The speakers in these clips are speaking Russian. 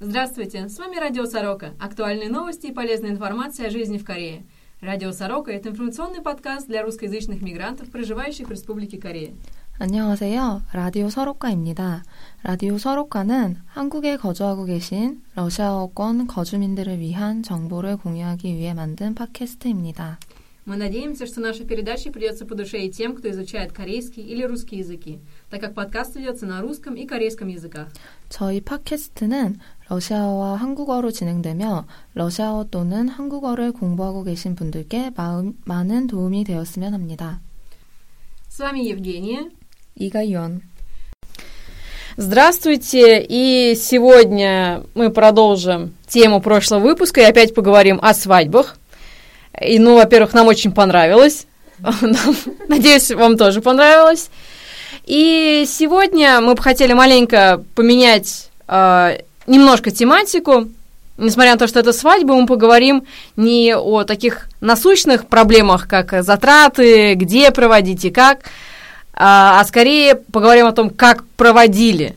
Здравствуйте, с вами Радио Сорока. Актуальные новости и полезная информация о жизни в Корее. Радио Сорока – это информационный подкаст для русскоязычных мигрантов, проживающих в Республике Корея. 안녕하세요. 라디오 서로카입니다. 라디오 서로카는 한국에 거주하고 계신 러시아어권 거주민들을 위한 정보를 공유하기 위해 만든 팟캐스트입니다. Мы надеемся, что наша передача придется по душе и тем, кто изучает корейский или русский языки, так как подкаст ведется на русском и корейском языках. 저희 팟캐스트는 러시아어와 한국어로 진행되며 러시아어 또는 한국어를 공부하고 계신 분들께 마음, 많은 도움이 되었으면 합니다. С вами Евгения. 이가연. Здравствуйте, и сегодня мы продолжим тему прошлого выпуска и опять поговорим о свадьбах. И, ну, во-первых, нам очень понравилось. Надеюсь, вам тоже понравилось. И сегодня мы бы хотели маленько поменять э, немножко тематику. Несмотря на то, что это свадьба, мы поговорим не о таких насущных проблемах, как затраты, где проводить и как, а, а скорее поговорим о том, как проводили.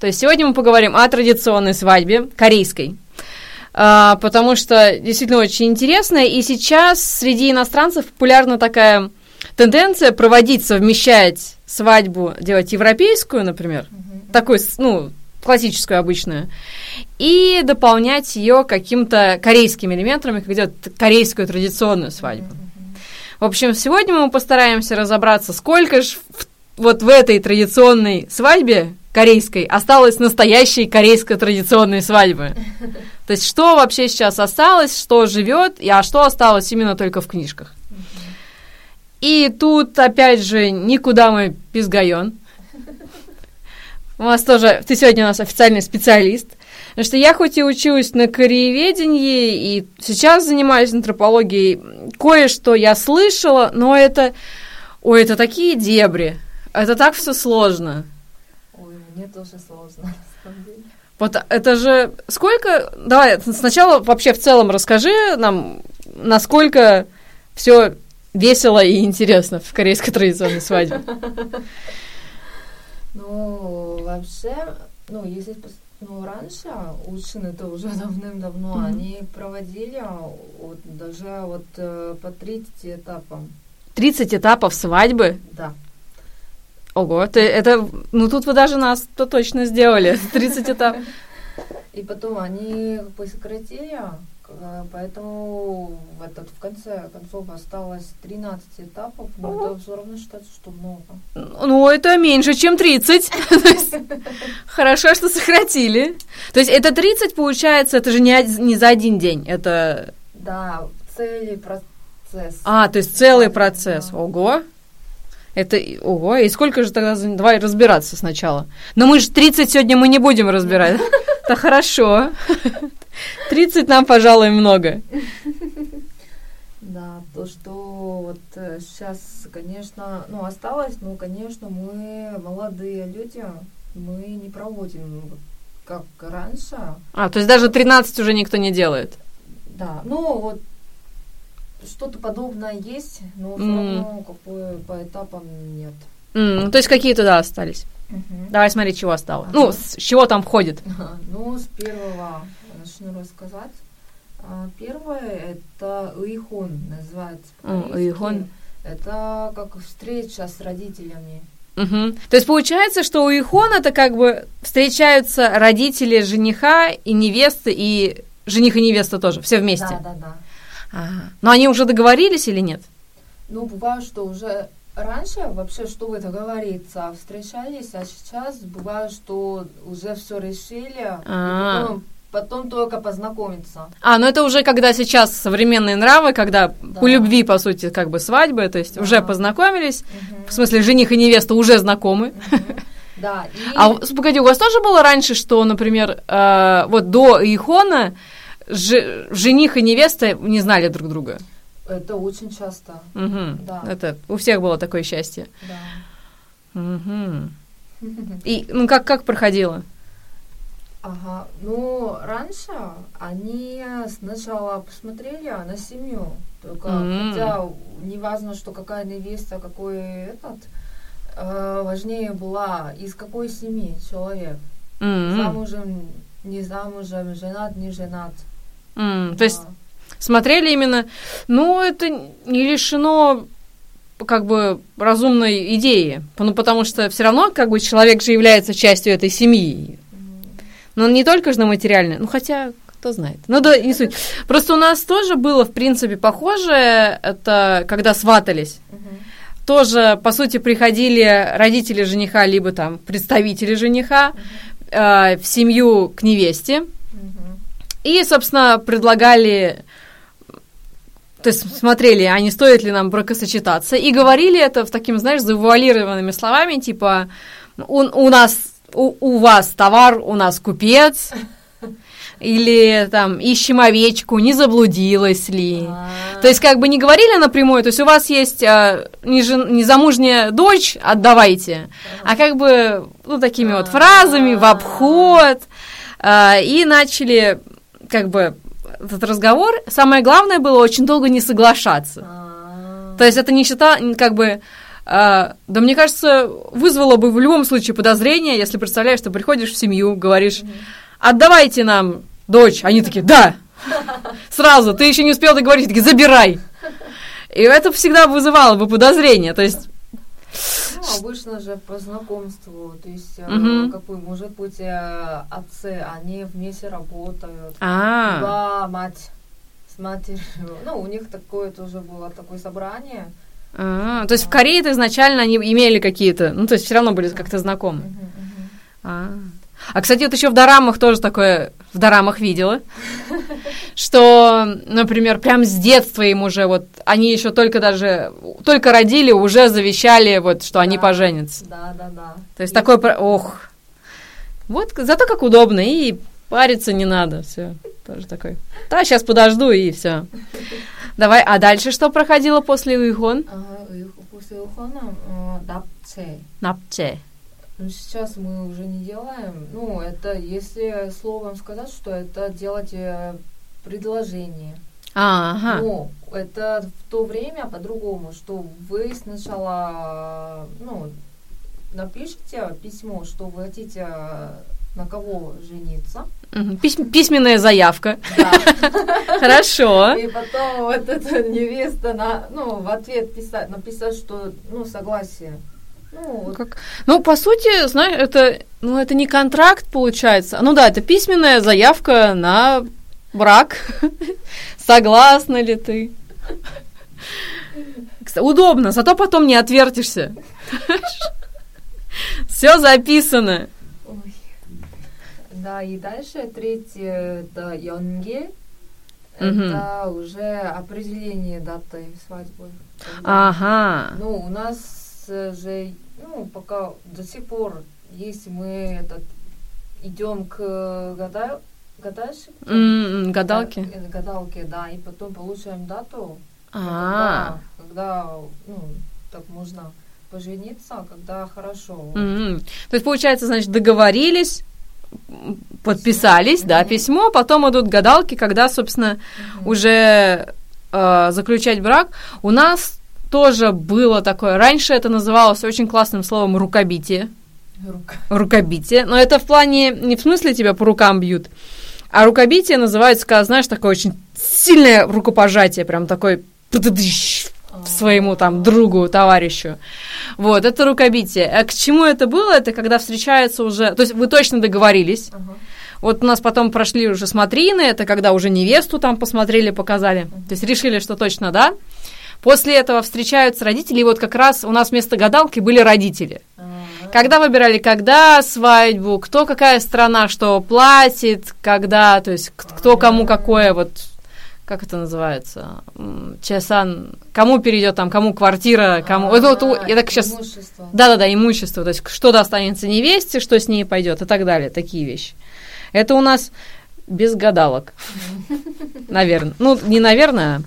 То есть сегодня мы поговорим о традиционной свадьбе, корейской, а, потому что действительно очень интересно, и сейчас среди иностранцев популярна такая тенденция проводить, совмещать свадьбу, делать европейскую, например, mm-hmm. такой, ну, классическую обычную, и дополнять ее каким-то корейскими элементами, как делать корейскую традиционную свадьбу. Mm-hmm. В общем, сегодня мы постараемся разобраться, сколько же вот в этой традиционной свадьбе корейской осталось настоящей корейской традиционной свадьбы. То есть, что вообще сейчас осталось, что живет, а что осталось именно только в книжках. И тут, опять же, никуда мы без Гайон. У нас тоже, ты сегодня у нас официальный специалист. Потому что я хоть и учусь на корееведении, и сейчас занимаюсь антропологией, кое-что я слышала, но это... Ой, это такие дебри. Это так все сложно. Ой, мне тоже сложно, Вот это же сколько... Давай сначала вообще в целом расскажи нам, насколько все весело и интересно в корейской традиционной свадьбе. Ну, вообще, ну, если ну, раньше, очень это уже давным-давно, mm-hmm. они проводили вот, даже вот э, по 30 этапов. 30 этапов свадьбы? Да. Ого, ты, это, ну тут вы даже нас то точно сделали, 30 этапов. И потом они сократили Э, поэтому в, этот, в конце концов осталось 13 этапов, но О. это все равно считается, что много. Ну, это меньше, чем 30. Хорошо, что сократили. То есть это 30, получается, это же не за один день, это... Да, целый процесс. А, то есть целый процесс. Ого. Это, ого, и сколько же тогда, давай разбираться сначала. Но мы же 30 сегодня мы не будем разбирать. Это хорошо. 30 нам, пожалуй, много. Да, то, что вот сейчас, э, конечно, ну, осталось, ну, конечно, мы молодые люди, мы не проводим как раньше. А, то есть даже 13 уже никто не делает? Да, ну, вот что-то подобное есть, но все mm. равно как бы по этапам нет. Mm, то есть какие-то, да, остались. Uh-huh. Давай смотри, чего осталось. Uh-huh. Ну, с чего там входит? Uh-huh. Ну, с первого начну рассказать. А, первое это уихон называется. Уихон. Это как встреча с родителями. Угу. То есть получается, что у Ихон это как бы встречаются родители жениха и невесты, и жених и невеста тоже, все вместе. Да, да, да. Ага. Но они уже договорились или нет? Ну, бывает, что уже раньше вообще, чтобы договориться, встречались, а сейчас бывает, что уже все решили, а потом только познакомиться. А, ну это уже когда сейчас современные нравы, когда да. у любви, по сути, как бы свадьбы, то есть да. уже познакомились, угу. в смысле жених и невеста уже знакомы. Угу. Да. И... А погоди, у вас тоже было раньше, что, например, э, вот до Ихона ж, жених и невеста не знали друг друга? Это очень часто. Угу. Да. Это у всех было такое счастье. Да. Угу. И ну как как проходило? Ага, ну раньше они сначала посмотрели на семью, только mm-hmm. хотя не важно, что какая невеста, какой этот, э, важнее была из какой семьи человек. Mm-hmm. Замужем не замужем, женат, не женат. Mm, то есть смотрели именно, ну, это не лишено как бы разумной идеи, ну, потому что все равно как бы человек же является частью этой семьи. Но не только же на материальное, ну, хотя, кто знает. Ну, да, не суть. Просто у нас тоже было, в принципе, похожее, это когда сватались. Тоже, по сути, приходили родители жениха, либо там представители жениха э, в семью к невесте. И, собственно, предлагали то есть смотрели, а не стоит ли нам бракосочетаться, и говорили это в такими, знаешь, завуалированными словами, типа, у, у нас, у, у вас товар, у нас купец, или там ищем овечку, не заблудилась ли. А-а-а. То есть как бы не говорили напрямую, то есть у вас есть а, незамужняя дочь, отдавайте, а как бы ну такими вот фразами в обход, а, и начали как бы этот разговор, самое главное было очень долго не соглашаться. А-а-а. То есть это не считал, как бы, а, да мне кажется, вызвало бы в любом случае подозрение, если представляешь, что приходишь в семью, говоришь, отдавайте нам дочь. Они такие, да, сразу, ты еще не успел договорить, такие, забирай. И это всегда вызывало бы подозрение, то есть ну, обычно же по знакомству, то есть, угу. как бы, может быть, э, отцы, они вместе работают. А. Два мать с матерью. Ну, у них такое тоже было, такое собрание. А, то есть в Корее то изначально они имели какие-то, ну, то есть все равно были как-то знакомы. А. А, кстати, вот еще в дорамах тоже такое, в дорамах видела, что, например, прям с детства им уже вот, они еще только даже, только родили, уже завещали вот, что они поженятся. Да, да, да. То есть такой, ох, вот, зато как удобно, и париться не надо, все, тоже такой. Да, сейчас подожду, и все. Давай, а дальше что проходило после Уихон? После Уихона э, Напче. Ну, сейчас мы уже не делаем. Ну, это если словом сказать, что это делать э, предложение. ага. Но это в то время по-другому, что вы сначала, ну, напишите письмо, что вы хотите на кого жениться. Письм, письменная заявка. Да. Хорошо. И потом вот эта невеста на, ну, в ответ писать, написать, что, ну, согласие. Ну, как... ну, по сути, знаешь, это, ну, это не контракт получается. Ну да, это письменная заявка на брак. Согласна ли ты? Удобно, зато потом не отвертишься. Все записано. Да, и дальше третье это Йонге. Это уже определение даты свадьбы. Ага. Ну, у нас же ну, пока до сих пор, если мы этот, идем к гадал, гадальщику, mm, гадалке. Да, э, гадалке, да, и потом получаем дату, а когда, когда, ну, так можно пожениться, когда хорошо. Mm-hmm. То есть, получается, значит, договорились, подписались, письмо. да, mm-hmm. письмо, потом идут гадалки, когда, собственно, mm-hmm. уже э, заключать брак. У нас тоже было такое. Раньше это называлось очень классным словом рукобитие. Рука. Рукобитие. Но это в плане, не в смысле тебя по рукам бьют, а рукобитие называется, когда, знаешь, такое очень сильное рукопожатие, прям такой своему там другу, товарищу. Вот, это рукобитие. А к чему это было? Это когда встречаются уже... То есть вы точно договорились. Uh-huh. Вот у нас потом прошли уже смотрины, это когда уже невесту там посмотрели, показали. Uh-huh. То есть решили, что точно, да. После этого встречаются родители, и вот как раз у нас вместо гадалки были родители. Когда выбирали, когда свадьбу, кто какая страна что платит, когда, то есть кто кому какое, вот как это называется, часан, кому перейдет там, кому квартира, кому... А, вот, вот, я так сейчас... Имущество. Да-да-да, имущество, то есть что достанется невесте, что с ней пойдет и так далее, такие вещи. Это у нас без гадалок. Наверное. Ну, не наверное.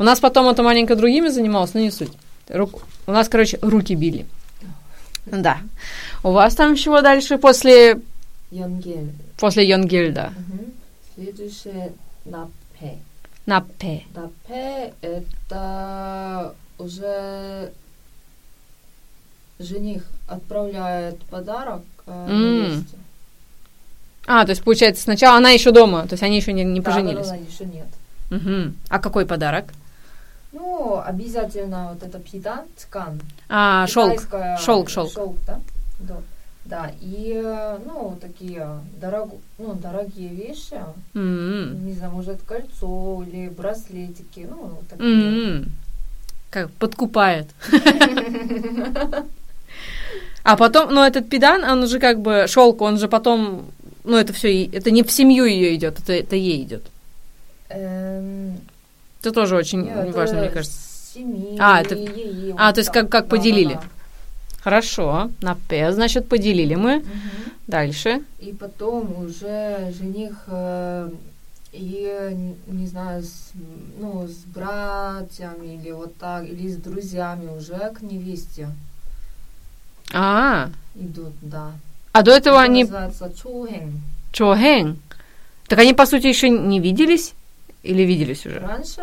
У нас потом это маленько другими занималось, но не суть. Рук... У нас, короче, руки били. Да. У вас там чего дальше после... Йонгель. После Йонгель, да. Следующее Напе. Напе. Напе – это уже жених отправляет подарок э, невесте. А, то есть, получается, сначала она еще дома, то есть они еще не, не Да, поженились. Да, еще нет. Мгм. А какой подарок? Ну, обязательно вот это пида, ткан. А, шелк. Шелк, шелк. Шелк, да? Да. Да, и, э, ну, такие дорог, ну, дорогие вещи, М. не знаю, может, кольцо или браслетики, ну, вот такие. М. Как подкупает. А потом, ну, этот педан, он уже как бы шелк, он же потом, ну, это все, это не в семью ее идет, это, это ей идет. Эм, Это тоже очень важно, мне кажется. семьи, А, это- ей, а, то есть как- как Да, да, поделили. да. Хорошо, на П, значит, поделили мы. Мгм. Дальше. И потом уже жених э, и, не знаю, с, ну, с братьями или вот так, или с друзьями уже к невесте А, идут, да. а до этого Это они называется чохэн. Чохэн. Так они, по сути, еще не виделись? Или виделись уже? Раньше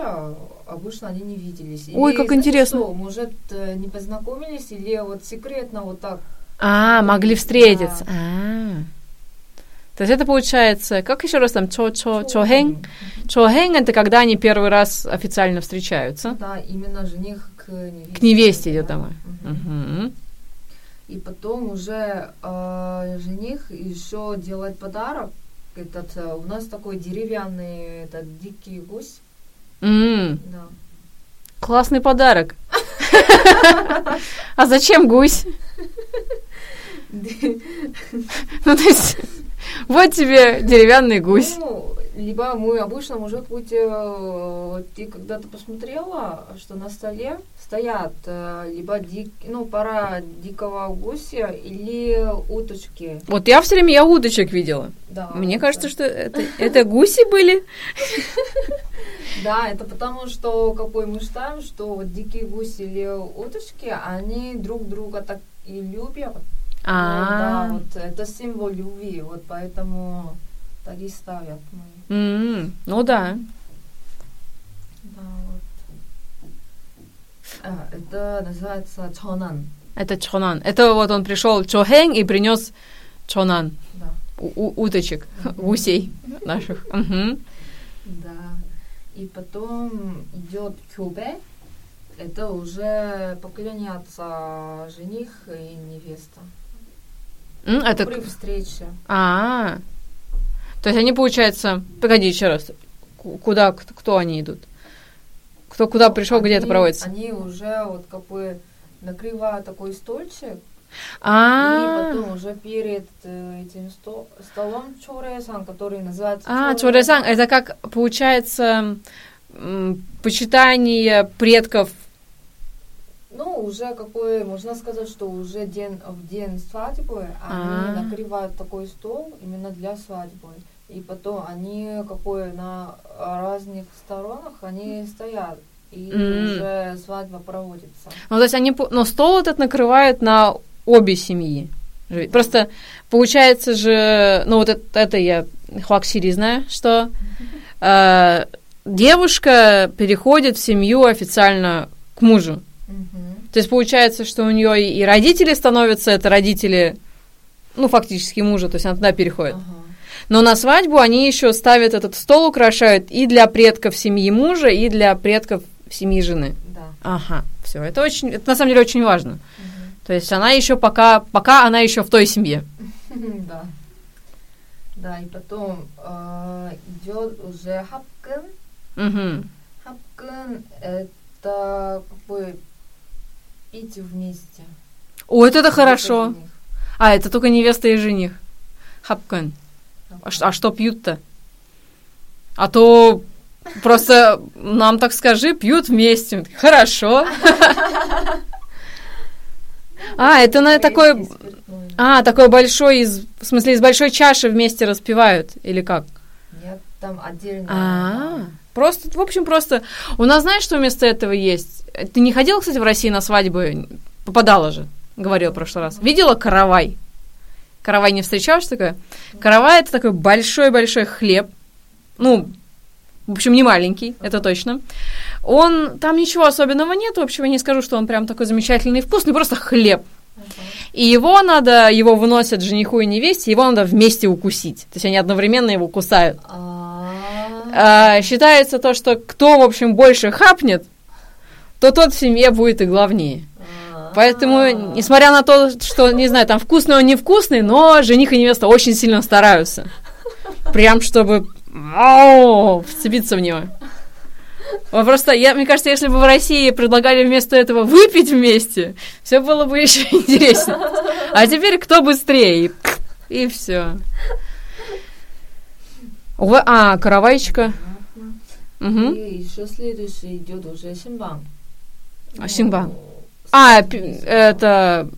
обычно они не виделись. Ой, Или, как знаете интересно. что, может, э, не познакомились, или вот секретно вот так. А, могли встретиться. А. То есть это получается, как еще раз там, чо, чо, чохэн? Чохэн это когда они первый раз официально встречаются. Да, именно жених к невесте. К невесте идет да. домой. Мгм. И потом уже э, жених еще делает подарок. Этот, э, у нас такой деревянный этот дикий гусь. М, Да. Классный подарок. А зачем гусь? Ну, то есть, вот тебе деревянный гусь. Ну, либо мы обычно, может быть, э, ты когда-то посмотрела, что на столе стоят э, либо дик, ну, пара дикого гуся или уточки. Вот я все время я уточек видела. Да, Мне вот кажется, что это, это гуси были. Да, это потому что, какой мы считаем, что вот дикие гуси или уточки, они друг друга так и любят. Ну, да, А, вот это символ любви, вот поэтому так и ставят мы. м, ну да. Да, вот. А, это называется чонан. Это чонан. Это вот он пришел чохэнь и принес чонан. Да. У- уточек, гусей наших. Мгм. Да. И потом идет кюбе. Это уже поклоняться жених и невеста. М, Это При встрече. А, то есть они, получается, погоди еще раз, Ку- куда, кто они идут? Кто куда пришел, где это Они- проводится? Они уже вот как бы накрывают такой стольчик, и А, потом уже перед э, этим сто- столом чоресан, который называется а, чоресан. Это как, получается, почитание предков. Ну, уже какой, можно сказать, что уже день, в день свадьбы А. они накрывают такой стол именно для свадьбы. И потом они какой на разных сторонах они стоят. И М. уже свадьба проводится. Ну, то есть они, но стол этот накрывают на обе семьи. Просто получается же, ну вот это, это я Хуаксири знаю, что э, девушка переходит в семью официально к мужу. Мгм. То есть получается, что у нее и, родители становятся, это родители, ну, фактически мужа, то есть она туда переходит. Ага. Но на свадьбу они еще ставят этот стол, украшают и для предков семьи мужа, и для предков семьи жены. Да. Ага, все, это очень, это на самом деле очень важно. Мгм. То есть она еще пока, пока она еще в той семье. Да. Да, и потом э, идет уже хапкын. Хапкын это как бы пить вместе. О, это, это хорошо. А, это только невеста и жених. Хапкан. А, а что пьют-то? А то просто нам так скажи, пьют вместе. Хорошо. А, это на такой... А, такой большой, из, в смысле, из большой чаши вместе распивают, или как? Нет, там отдельно. А, просто, в общем, просто... У нас, знаешь, что вместо этого есть? Ты не ходила, кстати, в России на свадьбы? Попадала же, говорила в прошлый раз. Видела каравай? Каравай не встречалась такое? Каравай – это такой большой-большой хлеб. Ну, в общем, не маленький, это точно. Он, там ничего особенного нет, в общем, я не скажу, что он прям такой замечательный вкусный, просто хлеб. И его надо, его выносят жениху и невесте, его надо вместе укусить. То есть они одновременно его кусают. А, считается то, что кто, в общем, больше хапнет, то тот в семье будет и главнее. Поэтому, несмотря на то, что, не знаю, там вкусный он невкусный, но жених и невеста очень сильно стараются. Прям чтобы ау, вцепиться в него. Просто, я, мне кажется, если бы в России предлагали вместо этого выпить вместе, все было бы еще интереснее. А теперь кто быстрее? И, и все. А, каравайчика. Угу. И еще следующий идет уже Симбан. А, Симбан. А, это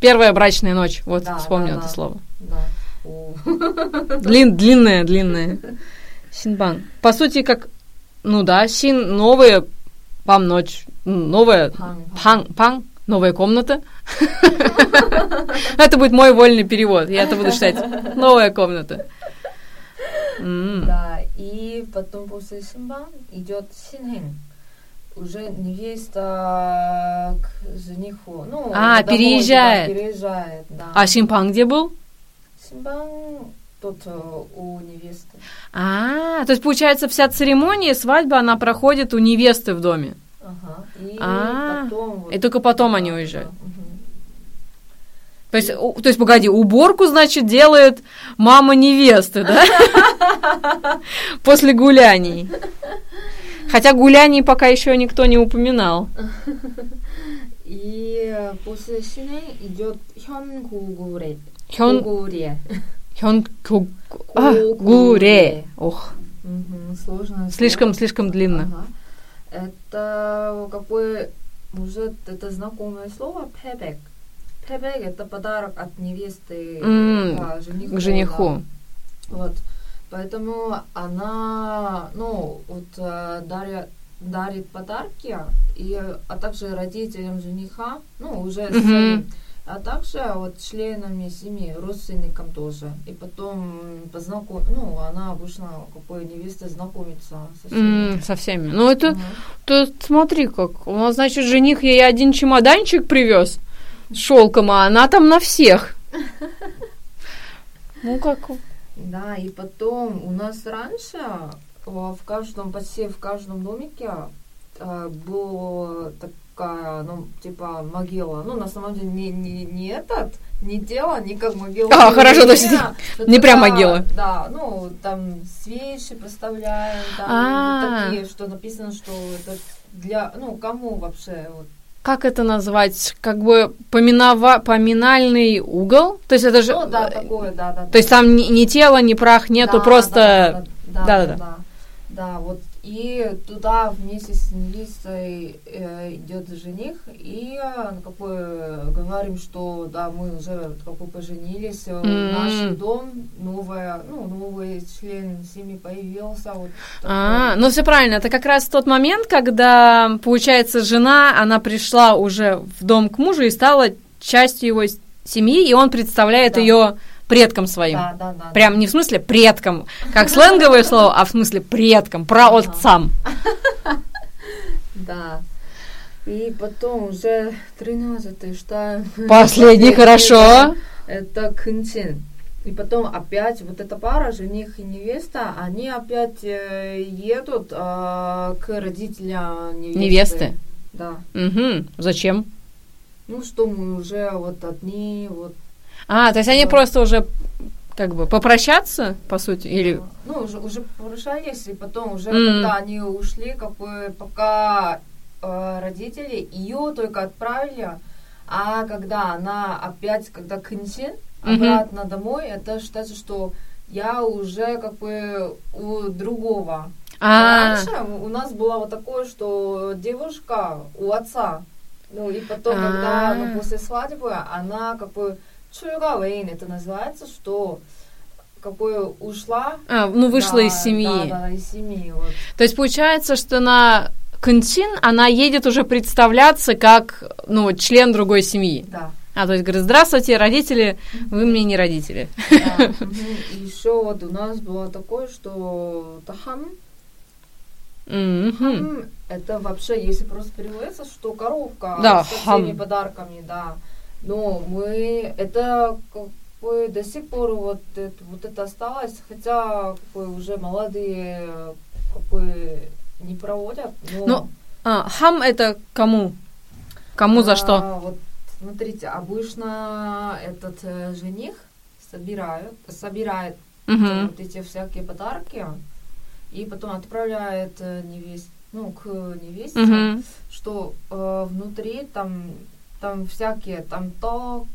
первая брачная ночь. Вот, да, вспомнил да, это да. слово. Да. Длин, длинная, длинная. Синбан. По сути, как ну да, син новые, пам ночь, новая, пан, пан, новая комната. Это будет мой вольный перевод, я это буду считать. Новая комната. Да, и потом после Синбан идет Синхен. Уже невеста к жениху. Ну, а, переезжает. переезжает, да. А Синпан где был? Синпан тут э, у невесты. А, то есть получается вся церемония свадьба она проходит у невесты в доме. Ага. И а, потом. Вот, и только потом они уезжают. То есть, то есть, погоди, уборку, значит, делает мама невесты, да? После гуляний. Хотя гуляний пока еще никто не упоминал. И после сины идет хёнгугуре. Хёнгуре. Хёнгу... А, гуре. Ох. Сложно. Слишком, слишком длинно. Это какое уже это знакомое слово пебек. Пебек это подарок от невесты к жениху. К жениху. Вот. Поэтому она, ну, вот э, дарит, дарит подарки, и, а также родителям жениха, ну, уже mm-hmm. своим а также вот членами семьи, родственникам тоже. И потом познаком... ну, она обычно какой невеста знакомится со всеми. Mm, со всеми. Ну, это, uh-huh. то смотри как, у нас, значит, жених ей один чемоданчик привез с шелком, а она там на всех. Ну, как... Да, и потом у нас раньше в каждом, почти в каждом домике э, было так, такая, ну, типа могила. Ну, на самом деле, не, не, не этот, не тело, не как могила. А, хорошо, то есть не прям могила. Да, ну, там свечи поставляем, там а. такие, что написано, что это для, ну, кому вообще вот как это назвать, как бы поминова, поминальный угол, то есть это же, ну, да, такое, да, да. То есть там ни, ни тела, ни прах нету, да, просто, да, да, да, да, да, да, да, вот и туда вместе с невестой э, идет жених, и э, как бы говорим, что да, мы уже как бы поженились, mm. наш дом, новая, ну, новый член семьи появился. Вот а, ну все правильно, это как раз тот момент, когда, получается, жена, она пришла уже в дом к мужу и стала частью его семьи, и он представляет да. ее предкам своим. Да, да, да. Прям не в смысле предкам, как сленговое слово, а в смысле предкам, праотцам. Да. И потом уже 13 что... Последний, хорошо. Это Кынчин. И потом опять вот эта пара, жених и невеста, они опять э, едут э, к родителям невесты. Невесты? Да. Угу. Зачем? Ну, что мы уже вот одни, вот а, то есть они просто уже как бы попрощаться, по сути, или... Ну, уже, уже попрощались, и потом уже, mm. когда они ушли, как бы пока э, родители ее только отправили, а когда она опять, когда Кэнсин, обратно mm-hmm. домой, это считается, что я уже как бы у другого. А раньше у нас было вот такое, что девушка у отца. Ну и потом, когда ну, после свадьбы, она как бы Чульга Вейн это называется, что какое ушла. А, ну вышла да, из семьи. Да, да, из семьи. Вот. То есть получается, что на Кунчин она едет уже представляться как ну, член другой семьи. Да. А, то есть говорит, здравствуйте, родители, вы мне не родители. Да. Еще вот у нас было такое, что Тахан, это вообще, если просто переводится, что коровка да, со всеми подарками, да. Ну, мы это как бы до сих пор вот это, вот это осталось, хотя как бы, уже молодые как бы не проводят. Но, Ну, А, хам это кому? Кому за а, что? Вот смотрите, обычно этот э, жених собирает, собирает Мгм. вот эти всякие подарки и потом отправляет э, невест, ну, к невесте, Мгм. что э, внутри там, там всякие, там ток,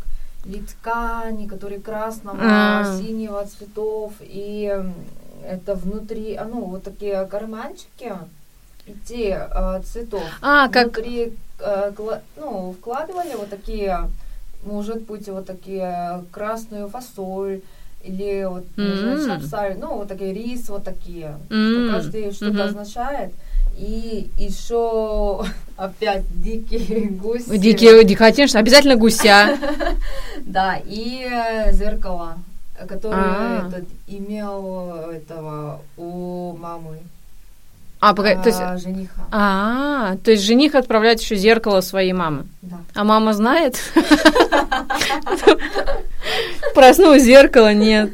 ткани, которые красного, А. синего цветов, и это внутри, а, ну, вот такие карманчики пяти э, цветов. А, как... Внутри, э, кла- ну, вкладывали вот такие, может быть, вот такие красную фасоль, или вот, шапсаль, ну, вот такие рис, вот такие. М, Что каждый что-то мгм. означает. И еще опять дикие гуси. Дикие, ди- конечно, обязательно гуся. Да, и э, зеркало, которое А. этот имел этого у мамы, А, погоди, то есть... а, жениха. А, то есть жених отправляет еще зеркало своей мамы. Да. А мама знает? Проснулась зеркало, нет.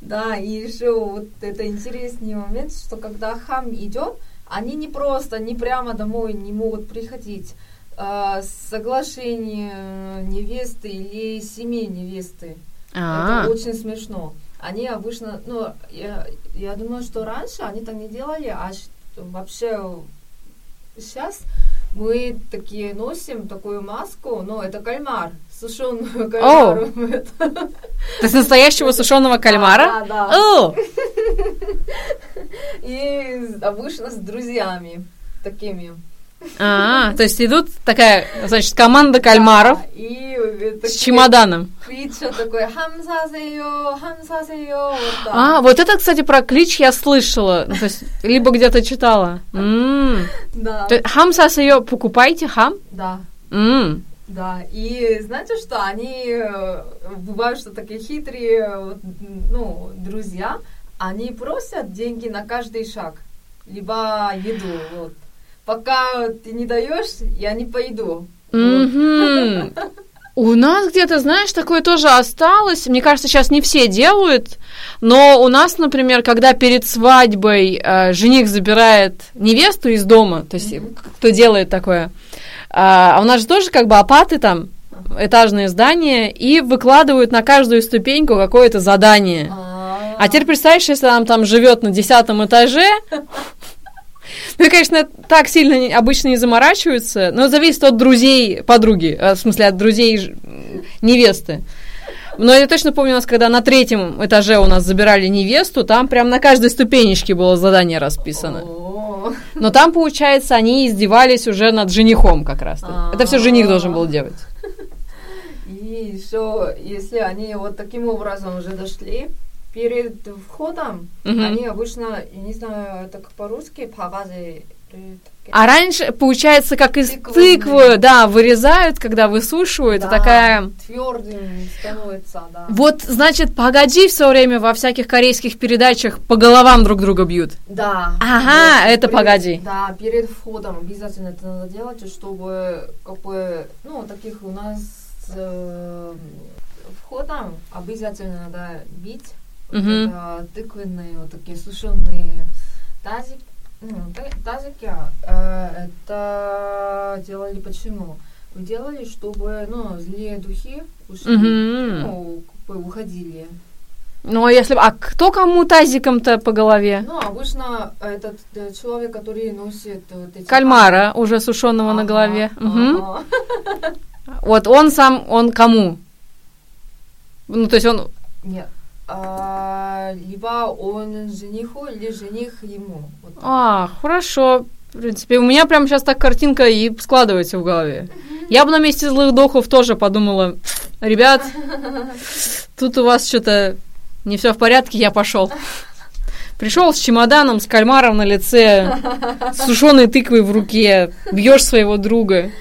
Да, и еще вот это интересный момент, что когда хам идет, они не просто, не прямо домой не могут приходить. А, соглашение невесты или семьи невесты. А, Это очень смешно. Они обычно, ну, я, я думаю, что раньше они так не делали, а вообще сейчас мы такие носим такую маску, но это кальмар, сушеную кальмару. Это- то есть настоящего сушеного кальмара? Да, да. И обычно с друзьями такими. А, то есть идут такая, значит, команда кальмаров э, с чемоданом. кричат такой. Вот так. А, вот это, кстати, про клич я слышала. То есть, либо где-то читала. Да, То есть, Хам ее покупайте, хам? да. Да, и знаете что, они э, бывают, что такие хитрые, ну, друзья, они просят деньги на каждый шаг, либо еду, вот. Пока ты не даешь, я не пойду. У нас где-то, знаешь, такое тоже осталось. Мне кажется, сейчас не все делают. Но у нас, например, когда перед свадьбой э, жених забирает невесту из дома, то есть Мгм. кто делает такое, а у нас же тоже как бы апаты там, этажные здания, и выкладывают на каждую ступеньку какое-то задание. А, А теперь представляешь, если она там живет на десятом этаже, ну, конечно, так сильно обычно не заморачиваются, но зависит от друзей подруги, э, в смысле, от друзей невесты. Но я точно помню, у нас, когда на третьем этаже у нас забирали невесту, там прям на каждой ступенечке было задание расписано. Но там, получается, они издевались уже над женихом как раз. Это все жених должен был делать. И еще, если они вот таким образом уже дошли, перед входом, Мгм. они обычно, я не знаю, так по-русски, пагазы. А раньше, получается, как из Тыквы. тыквы, да, вырезают, когда высушивают, и такая... Твердым становится, да. Вот, значит, погоди все время во всяких корейских передачах по головам друг друга бьют. Да. Ага, это перед- погоди. Да, перед входом обязательно это надо делать, чтобы как бы, ну, таких у нас э, входом обязательно надо бить вот это тыквенные вот такие сушеные тазики. Ну, та- тазики, э, это делали почему? Делали, чтобы, ну, злые духи ушли, Мгм. ну, как бы уходили. Ну, а если... А кто кому тазиком-то по голове? Ну, обычно этот э, человек, который носит вот эти... Кальмара, уже сушеного на Ага, голове. Мгм. ага. Вот он сам, он кому? Ну, то есть он... Нет. А, либо он жениху, или жених ему. А, хорошо. В принципе, у меня прямо сейчас так картинка и складывается в голове. Я бы на месте злых духов тоже подумала, ребят, тут у вас что-то не все в порядке, я пошел. Пришел с чемоданом, с кальмаром на лице, с сушеной тыквой в руке, бьешь своего друга.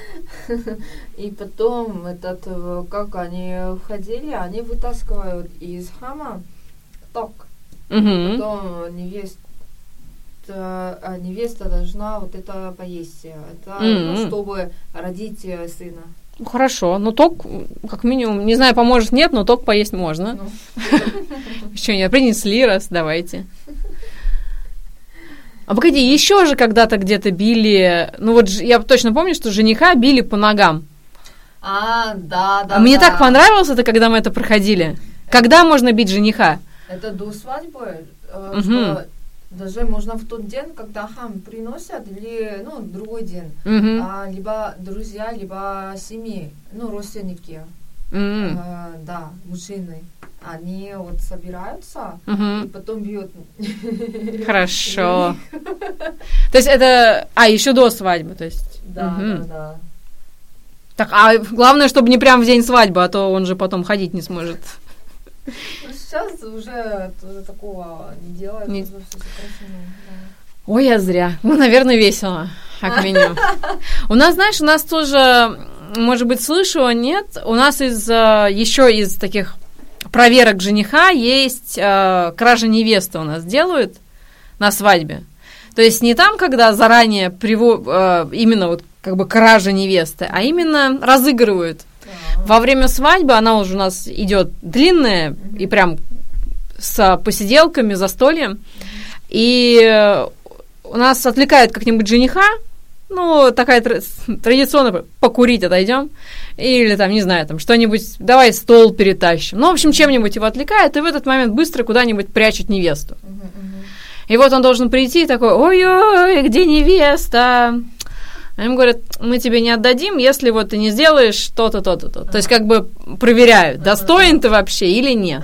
И потом, этот, э, как они входили, они вытаскивают из хама ток. Мгм. Потом невеста, а невеста должна вот это поесть. Это Мгм. ну, чтобы родить э, сына. Хорошо, ну ток, как минимум, не знаю, поможет, нет, но ток поесть можно. Ну. Еще не принесли раз, давайте. А погоди, еще же когда-то где-то били, ну вот я точно помню, что жениха били по ногам. А, да, да. А мне так понравилось это, когда мы это проходили. Когда можно бить жениха? Это до свадьбы, э, что даже можно в тот день, когда хам приносят, или ну, другой день, а, либо друзья, либо семьи, ну, родственники, а, да, мужчины они вот собираются угу. и потом бьют. Хорошо. То есть это... А, еще до свадьбы, то есть... Да, угу. да, да. Так, а главное, чтобы не прям в день свадьбы, а то он же потом ходить не сможет. Ну, сейчас уже, уже такого не делают. Не... Ой, я зря. Ну, наверное, весело, как минимум. У нас, знаешь, у нас тоже, может быть, слышала, нет, у нас из еще из таких проверок жениха есть э, кража невесты у нас делают на свадьбе. То есть не там, когда заранее приво, э, именно вот как бы кража невесты, а именно разыгрывают. Во время свадьбы она уже у нас идет длинная mm-hmm. и прям с посиделками, застольем. И у нас отвлекают как-нибудь жениха, ну, такая традиционная, покурить отойдем, или там, не знаю, там что-нибудь, давай стол перетащим. Ну, в общем, чем-нибудь его отвлекает, и в этот момент быстро куда-нибудь прячут невесту. И вот он должен прийти и такой, ой-ой, где невеста? А им говорят, мы тебе не отдадим, если вот ты не сделаешь то-то, то-то, то. То есть как бы проверяют, достоин ты вообще или нет.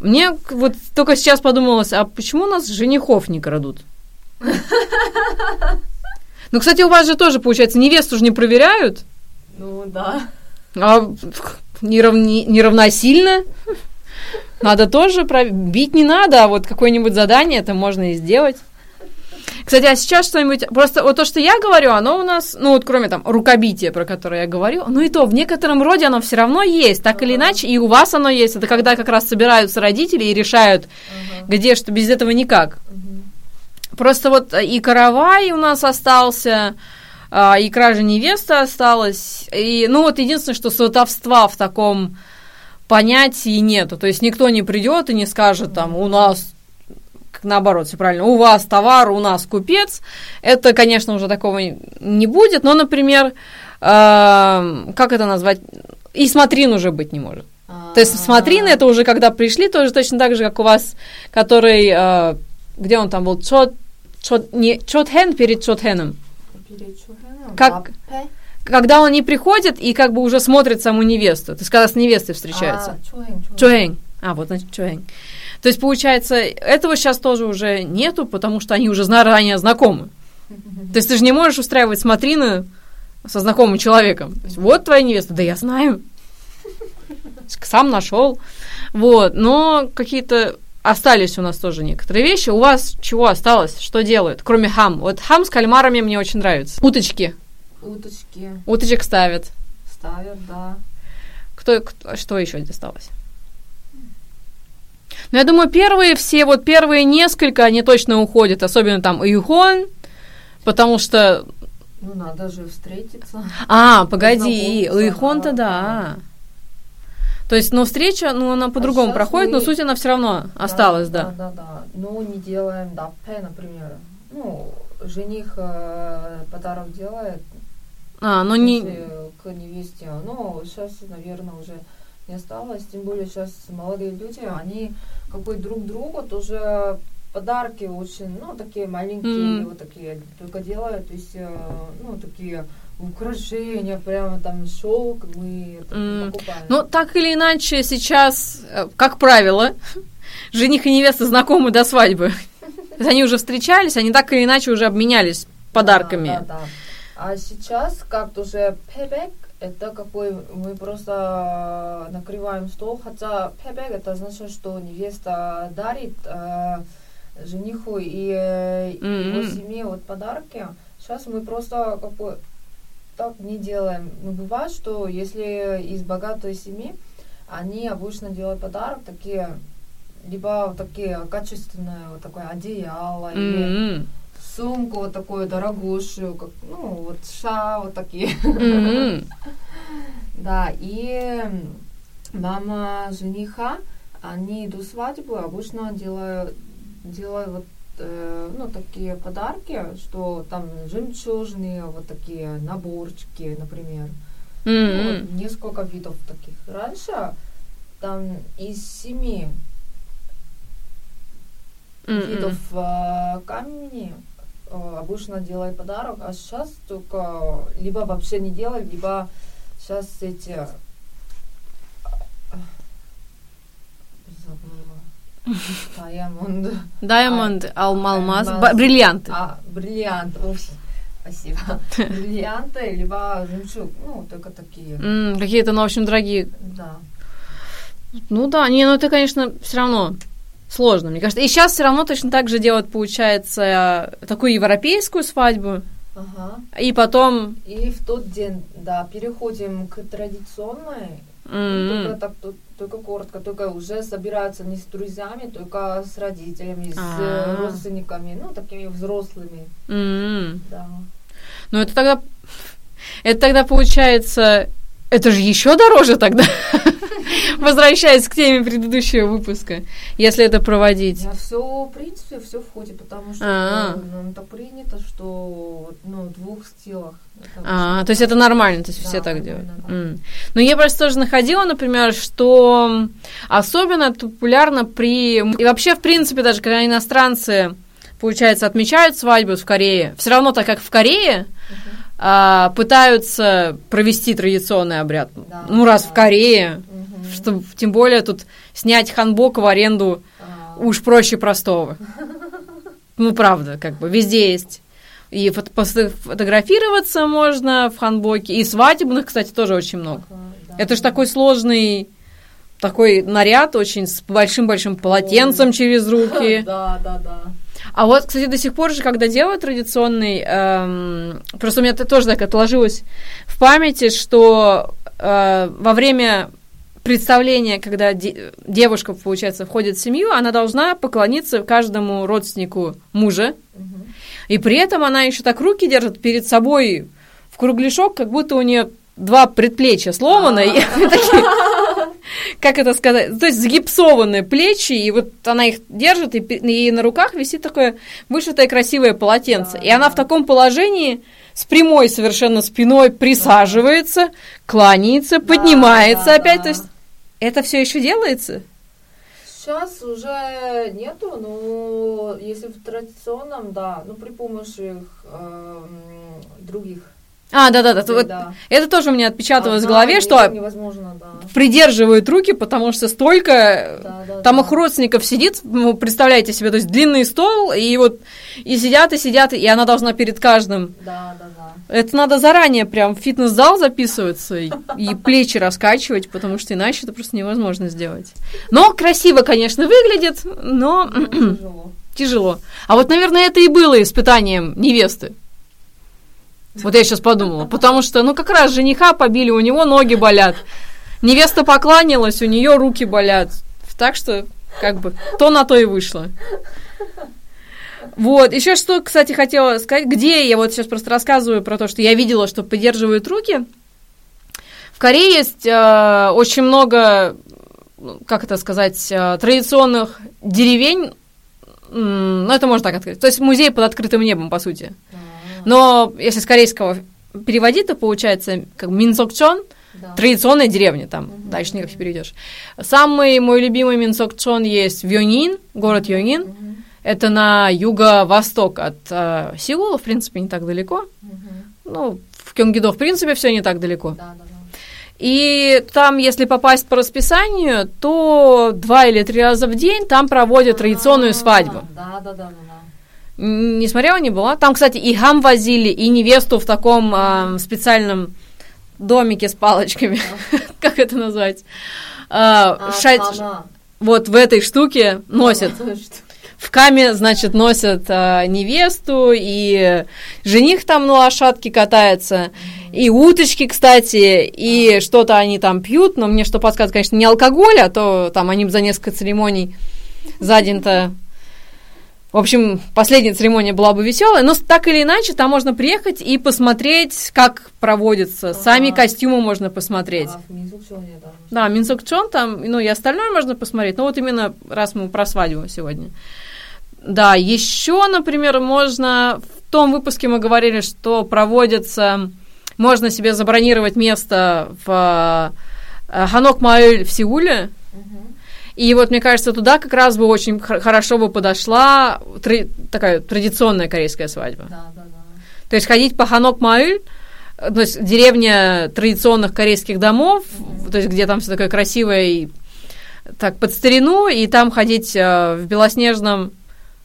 Мне вот только сейчас подумалось, а почему у нас женихов не крадут? Ну, кстати, у вас же тоже, получается, невесту же не проверяют? Ну, да. А неравни... неравносильно? Надо тоже пров... бить не надо, а вот какое-нибудь задание это можно и сделать. Кстати, а сейчас что-нибудь... Просто вот то, что я говорю, оно у нас, ну вот кроме там рукобития, про которое я говорю, ну и то, в некотором роде оно все равно есть, так uh-huh. или иначе, и у вас оно есть. Это когда как раз собираются родители и решают, uh-huh. где что, без этого никак. Просто вот и каравай у нас остался, а, и кража невесты осталась. И, ну вот единственное, что сватовства в таком понятии нету. То есть никто не придет и не скажет там у нас наоборот, все правильно, у вас товар, у нас купец. Это, конечно, уже такого не будет, но, например, э, как это назвать? И смотрин уже быть не может. То есть смотрины это уже когда пришли, тоже точно так же, как у вас, который, э, где он там был, чот, чот, не, чотхен перед чотхеном. Перед чотхеном? Как, когда он не приходит и как бы уже смотрит саму невесту. То есть когда с невестой встречается. А, чуэнь. А, вот, значит, чуэнь. То есть, получается, этого сейчас тоже уже нету, потому что они уже заранее знакомы. То есть ты же не можешь устраивать смотрины со знакомым человеком. То есть, вот твоя невеста, да я знаю. Сам нашел. Вот, но какие-то остались у нас тоже некоторые вещи. У вас чего осталось? Что делают? Кроме хам. Вот хам с кальмарами мне очень нравится. Уточки. Уточки. Уточек ставят. Ставят, да. Кто, кто что еще осталось? Ну, я думаю, первые все, вот первые несколько, они точно уходят, особенно там Ихон, потому что... Ну, надо же встретиться. А, погоди, Ихон-то да. То есть, но встреча, ну, она по-другому а проходит, мы... но суть она все равно да, осталась, да. Да, да, да. Ну, не делаем даппе, например. Ну, жених э, подарок делает. А, но не... К невесте. Ну, сейчас, наверное, уже не осталось. Тем более сейчас молодые люди, они как бы друг другу тоже подарки очень, ну, такие маленькие, mm. вот такие только делают, то есть, э, ну, такие украшения, прямо там шелк мы mm. покупаем. Ну, так или иначе, сейчас, э, как правило, жених и невеста знакомы до свадьбы. Они уже встречались, они так или иначе уже обменялись подарками. Да, да, да. А сейчас как-то уже пебек, это какой мы просто накрываем стол, хотя пебек это значит, что невеста дарит э, жениху и mm-hmm. его семье вот подарки. Сейчас мы просто как бы так не делаем. Но бывает, что если из богатой семьи, они обычно делают подарок такие, либо вот такие качественные, вот такое одеяло, mm-hmm. или сумку вот такую дорогущую, как, ну, вот ша, вот такие. Mm-hmm. Да, и мама жениха, они до свадьбы обычно делают, делают вот э, ну, такие подарки, что там жемчужные, вот такие наборчики, например. Mm-hmm. Ну, вот, несколько видов таких. Раньше там из семи mm-hmm. видов э, камней обычно делай подарок, а сейчас только либо вообще не делай, либо сейчас эти Diamond. Diamond, алмаз, бриллианты. А, бриллиант, спасибо. Бриллианты, либо жемчуг, ну, только такие. Mm, какие-то, ну, в общем, дорогие. Да. Ну да, не, ну это, конечно, все равно сложно, мне кажется. И сейчас все равно точно так же делают, получается, такую европейскую свадьбу. Ага. И потом... И в тот день, да, переходим к традиционной. Mm-hmm. Только так, только коротко, только уже собираются не с друзьями, только с родителями, А-а-а. с родственниками, ну, такими взрослыми. Mm-hmm. Да. Ну, это тогда... Это тогда получается это же еще дороже тогда. Возвращаясь к теме предыдущего выпуска, если это проводить. Да, все, в принципе, все входит, потому что А-а. ну, так принято, что ну, в двух стилах. А, то есть это нормально, то есть да, все так делают. Да. Mm. Но я просто тоже находила, например, что особенно это популярно при... И вообще, в принципе, даже когда иностранцы, получается, отмечают свадьбу в Корее, все равно так как в Корее, uh-huh а, пытаются провести традиционный обряд. Да, ну, раз да. в Корее, угу. чтобы тем более тут снять ханбок в аренду а. уж проще простого. Ну, правда, как бы везде есть. И фотографироваться можно в ханбоке. И свадебных, кстати, тоже очень много. Да, Это же такой сложный такой наряд очень с большим-большим полотенцем Ой. через руки. Да, да, да. А вот, кстати, до сих пор же, когда делают традиционный, эм, просто у меня это тоже так отложилось в памяти, что э, во время представления, когда де- девушка, получается, входит в семью, она должна поклониться каждому родственнику мужа, угу. и при этом она еще так руки держит перед собой в кругляшок, как будто у нее два предплечья сломаны, как это сказать, то есть загипсованные плечи, и вот она их держит, и, и на руках висит такое вышитое красивое полотенце. И она в таком положении с прямой совершенно спиной присаживается, кланяется, поднимается опять. То есть это все еще делается? Сейчас уже нету, но если в традиционном, да, ну при помощи э, других а, да, да, да. Вот Это тоже у меня отпечаталось а, в голове, да, что невозможно, да. придерживают руки, потому что столько да, да, там да. их родственников сидит, ну, представляете себе, то есть длинный стол, и вот и сидят, и сидят, и она должна перед каждым. Да, да, да. Это надо заранее прям в фитнес-зал записываться и, и плечи раскачивать, потому что иначе это просто невозможно сделать. Но красиво, конечно, выглядит, но тяжело. тяжело. А вот, наверное, это и было испытанием невесты. Вот я сейчас подумала. Потому что, ну, как раз жениха побили, у него ноги болят. Невеста покланялась, у нее руки болят. Так что, как бы, то на то и вышло. Вот, еще что, кстати, хотела сказать, где я вот сейчас просто рассказываю про то, что я видела, что поддерживают руки. В Корее есть э, очень много, как это сказать, э, традиционных деревень, ну, это можно так открыть. То есть музей под открытым небом, по сути. Но если с корейского переводить, то получается как Минсокчон, да. традиционная деревня там, угу. дальше никак не перейдешь. Самый мой любимый Минсокчон есть в Йонин, город Йонин. Угу. Это на юго-восток от э, Сеула, в принципе, не так далеко. Угу. Ну, в Кёнгидо, в принципе, все не так далеко. Да, да, да. И там, если попасть по расписанию, то два или три раза в день там проводят традиционную свадьбу. Да, да, да, да. Не смотрела, не была. Там, кстати, и хам возили, и невесту в таком э, специальном домике с палочками. как это назвать? А, вот в этой штуке носят. В каме, значит, носят э, невесту, и жених там на лошадке катается, и уточки, кстати, и что-то они там пьют, но мне что подсказывает, конечно, не алкоголь, а то там они за несколько церемоний за день-то В общем, последняя церемония была бы веселая, но так или иначе, там можно приехать и посмотреть, как проводится. Ага. Сами костюмы можно посмотреть. А, да. Минсукчон там, ну и остальное можно посмотреть. Но вот именно раз мы про свадьбу сегодня. Да, еще, например, можно... В том выпуске мы говорили, что проводятся... Можно себе забронировать место в э, Ханок Маэль в Сеуле. Угу и вот, мне кажется, туда как раз бы очень хорошо бы подошла тр- такая традиционная корейская свадьба. Да, да, да. То есть ходить по Ханок Маэль, то есть деревня традиционных корейских домов, mm-hmm. то есть где там все такое красивое и так под старину, и там ходить э, в белоснежном,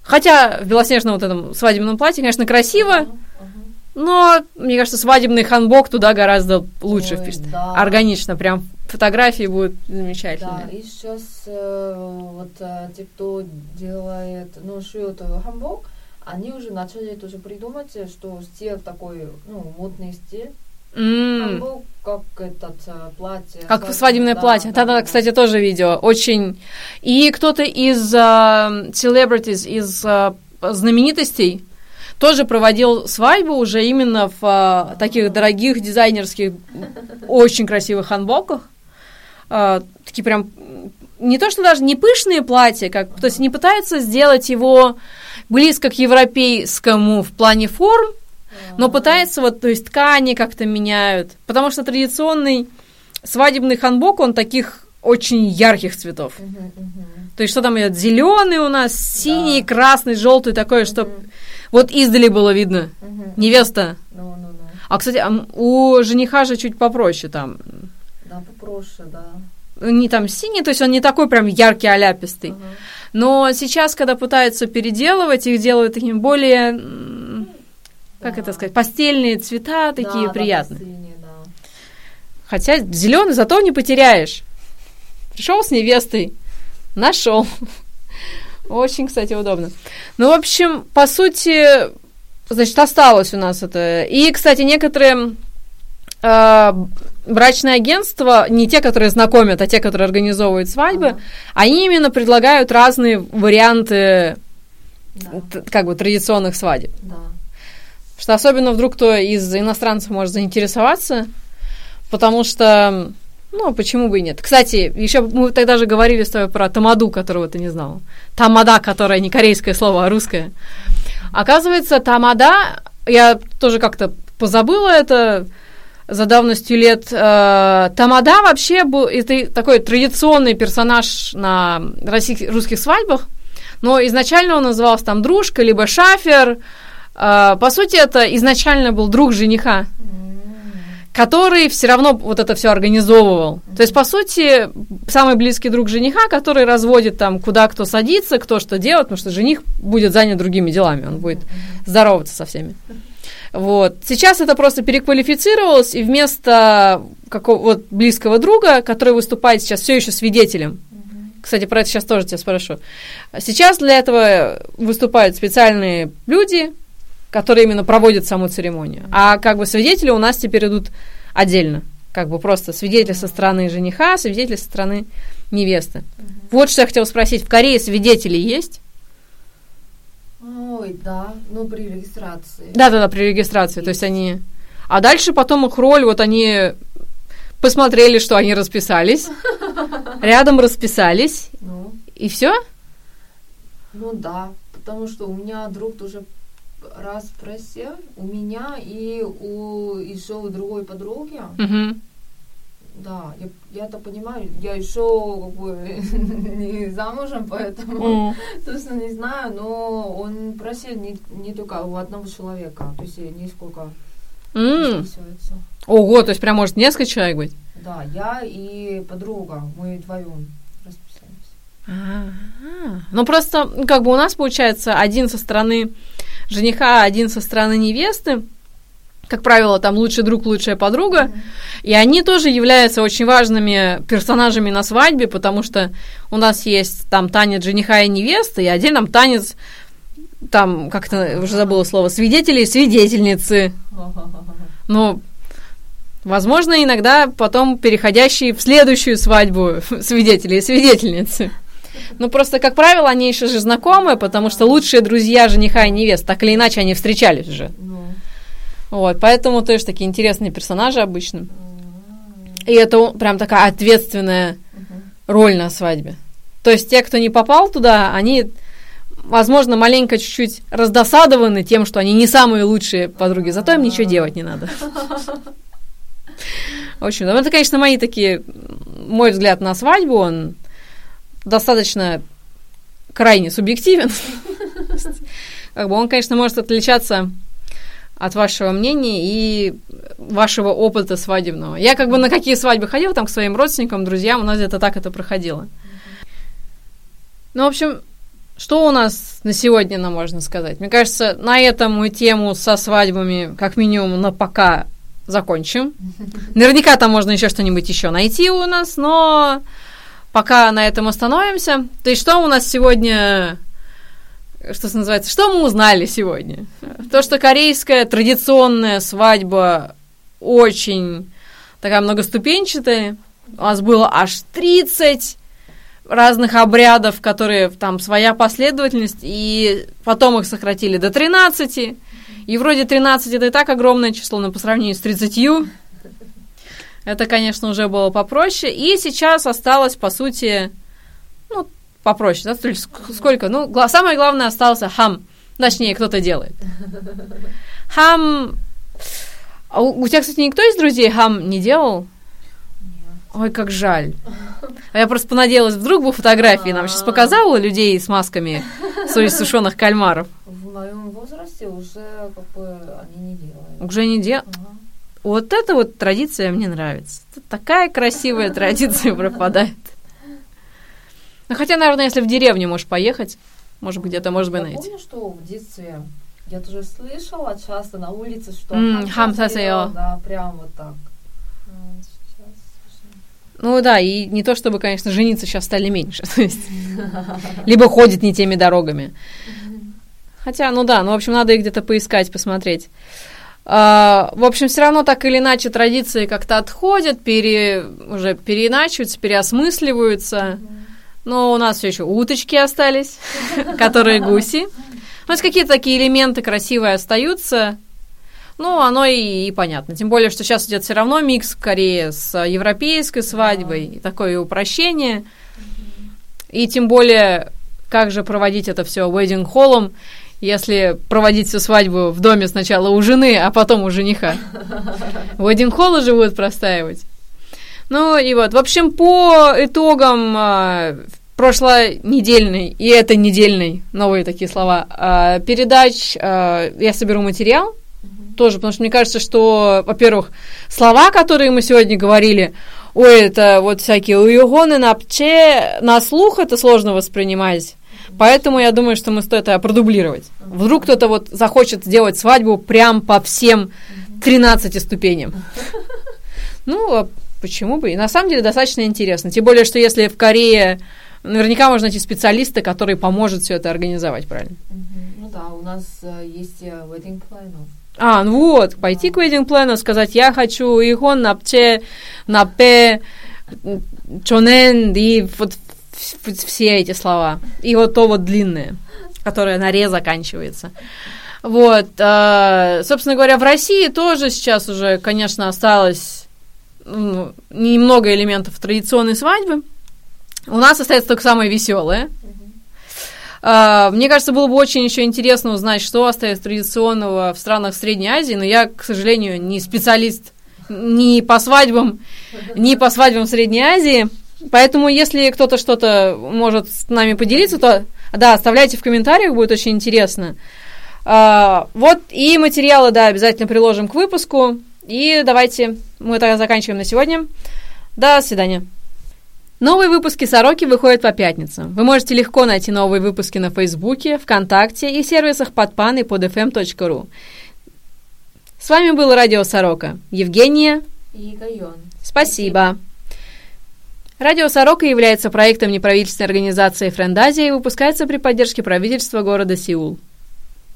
хотя в белоснежном вот этом свадебном платье, конечно, красиво, uh-huh. Но мне кажется, свадебный ханбок туда гораздо лучше Ой, впишет, да. органично, прям фотографии будут замечательные. Да, и сейчас э, вот э, те, кто делает, ну, шьет хамбок, они уже начали тоже придумать, что стиль такой, ну, модный стиль. Mm. Как этот э, платье. Как как, свадебное да, платье. Да, да, да, кстати, тоже видео. Очень. И кто-то из uh, celebrities, из uh, знаменитостей, тоже проводил свадьбу уже именно в uh, таких дорогих дизайнерских, очень красивых ханбоках э, такие прям не то что даже не пышные платья, как, то есть не пытаются сделать его близко к европейскому в плане форм, но пытаются вот, то есть ткани как-то меняют, потому что традиционный свадебный ханбок, он таких очень ярких цветов. То есть что там идет? Зеленый у нас, синий, да. красный, желтый, такое, что вот издали было видно. Невеста. No, no, no. А, кстати, у жениха же чуть попроще там. Да, попроще, да. Не там синий, то есть он не такой прям яркий, аляпистый. Uh-huh. Но сейчас, когда пытаются переделывать, их делают такими более, как да. это сказать, постельные цвета, такие да, приятные. Да, постельные, да. Хотя зеленый зато не потеряешь. Пришел с невестой, нашел. Очень, кстати, удобно. Ну, в общем, по сути, значит, осталось у нас это. И, кстати, некоторые э, брачные агентства, не те, которые знакомят, а те, которые организовывают свадьбы, ага. они именно предлагают разные варианты да. как бы традиционных свадеб. Да. Что особенно вдруг кто из иностранцев может заинтересоваться, потому что, ну, почему бы и нет. Кстати, еще мы тогда же говорили с тобой про тамаду, которого ты не знала. Тамада, которая не корейское слово, а русское. Оказывается, тамада, я тоже как-то позабыла это, за давностью лет. Э, Тамада вообще был это такой традиционный персонаж на российских, русских свадьбах, но изначально он назывался там дружка, либо шафер. Э, по сути, это изначально был друг жениха, который все равно вот это все организовывал. То есть, по сути, самый близкий друг жениха, который разводит там, куда кто садится, кто что делает, потому что жених будет занят другими делами, он будет здороваться со всеми. Вот. Сейчас это просто переквалифицировалось, и вместо какого вот близкого друга, который выступает сейчас все еще свидетелем, кстати, про это сейчас тоже тебя спрошу. Сейчас для этого выступают специальные люди, которые именно проводят саму церемонию. А как бы свидетели у нас теперь идут отдельно. Как бы просто свидетели со стороны жениха, свидетели со стороны невесты. Вот что я хотела спросить. В Корее свидетели есть? Ой, да, ну при регистрации. Да, да, да, при регистрации. Есть. То есть они. А дальше потом их роль, вот они посмотрели, что они расписались, рядом расписались, ну. и все? Ну да, потому что у меня друг тоже раз просил, у меня и у еще у другой подруги. Угу. Да, я, я это понимаю. Я еще как бы не замужем, поэтому mm. точно не знаю, но он просил не, не только у одного человека, то есть несколько mm. Ого, то есть прям может несколько человек быть? Да, я и подруга, мы вдвоем расписались. А-а-а. Ну просто как бы у нас получается один со стороны жениха, один со стороны невесты как правило, там лучший друг, лучшая подруга, mm-hmm. и они тоже являются очень важными персонажами на свадьбе, потому что у нас есть там танец жениха и невесты, и отдельно там танец, там, как-то, уже забыла слово, свидетели и свидетельницы. Ну, возможно, иногда потом переходящие в следующую свадьбу свидетели и свидетельницы. Ну, просто, как правило, они еще же знакомые, потому что лучшие друзья жениха и невест, так или иначе, они встречались уже. Ну, Вот, поэтому тоже такие интересные персонажи обычно. И это прям такая ответственная роль на свадьбе. То есть те, кто не попал туда, они, возможно, маленько чуть-чуть раздосадованы тем, что они не самые лучшие подруги, зато им ничего делать не надо. В общем, это, конечно, мои такие, мой взгляд на свадьбу, он достаточно крайне субъективен. Как бы он, конечно, может отличаться от вашего мнения и вашего опыта свадебного. Я как бы на какие свадьбы ходила, там, к своим родственникам, друзьям, у нас где-то так это проходило. Ну, в общем, что у нас на сегодня нам можно сказать? Мне кажется, на этом мы тему со свадьбами, как минимум, на пока закончим. Наверняка там можно еще что-нибудь еще найти у нас, но пока на этом остановимся. То есть, что у нас сегодня что называется, что мы узнали сегодня? То, что корейская традиционная свадьба очень такая многоступенчатая. У нас было аж 30 разных обрядов, которые там своя последовательность, и потом их сократили до 13. И вроде 13 это и так огромное число, но по сравнению с 30 это, конечно, уже было попроще. И сейчас осталось, по сути, ну, попроще, да, то есть сколько? Ну, гла- самое главное остался хам, точнее, кто-то делает. Хам... А у, у тебя, кстати, никто из друзей хам не делал? Ой, как жаль. А я просто понадеялась, вдруг бы фотографии нам сейчас показала людей с масками сушеных кальмаров. в моем возрасте уже как бы они не делают. Уже не делал. Ага. Вот эта вот традиция мне нравится. Такая красивая традиция пропадает. Ну, хотя, наверное, если в деревню можешь поехать, может быть, где-то, может быть, Я найти. помню, что в детстве я тоже слышала часто на улице, что сасео. Да, прям вот так. А. Ну да, и не то чтобы, конечно, жениться сейчас стали меньше. То есть, либо ходят не теми дорогами. Хотя, ну да, ну, в общем, надо их где-то поискать, посмотреть. А, в общем, все равно так или иначе традиции как-то отходят, пере, уже переиначиваются, переосмысливаются. Но у нас все еще уточки остались, которые гуси. То есть какие-то такие элементы красивые остаются. Ну, оно и, и понятно. Тем более, что сейчас идет все равно микс в Корее с европейской свадьбой, и такое упрощение. И тем более, как же проводить это все wedding холлом, если проводить всю свадьбу в доме сначала у жены, а потом у жениха. Wedding холл уже будут простаивать. Ну и вот, в общем, по итогам а, прошлонедельной и это недельной, новые такие слова, а, передач а, я соберу материал тоже, потому что мне кажется, что, во-первых, слова, которые мы сегодня говорили, ой, это вот всякие уюгоны на пче, на слух это сложно воспринимать. Поэтому я думаю, что мы стоит это продублировать. Вдруг кто-то вот захочет сделать свадьбу прям по всем 13 ступеням. Ну, а почему бы? И на самом деле достаточно интересно. Тем более, что если в Корее наверняка можно найти специалиста, который поможет все это организовать, правильно? Ну да, у нас э, есть э, wedding planner. А, ну вот, пойти к wedding planner, сказать, я хочу ихон, напче, напе, чонен, и вот все эти слова. И вот то вот длинное, которое на ре заканчивается. Вот, э, собственно говоря, в России тоже сейчас уже, конечно, осталось ну, немного элементов традиционной свадьбы. У нас остается только самое веселое. А, Мне кажется, было бы очень еще интересно узнать, что остается традиционного в странах Средней Азии, но я, к сожалению, не специалист ни по свадьбам, ни по свадьбам Средней Азии. Поэтому, если кто-то что-то может с нами поделиться, то да, оставляйте в комментариях, будет очень интересно. А, Вот и материалы, да, обязательно приложим к выпуску. И давайте мы тогда заканчиваем на сегодня. До свидания. Новые выпуски «Сороки» выходят по пятницам. Вы можете легко найти новые выпуски на Фейсбуке, ВКонтакте и сервисах подпан и podfm.ru. С вами было Радио Сорока. Евгения, И Гайон. спасибо. Радио Сорока является проектом неправительственной организации Френдазия и выпускается при поддержке правительства города Сеул.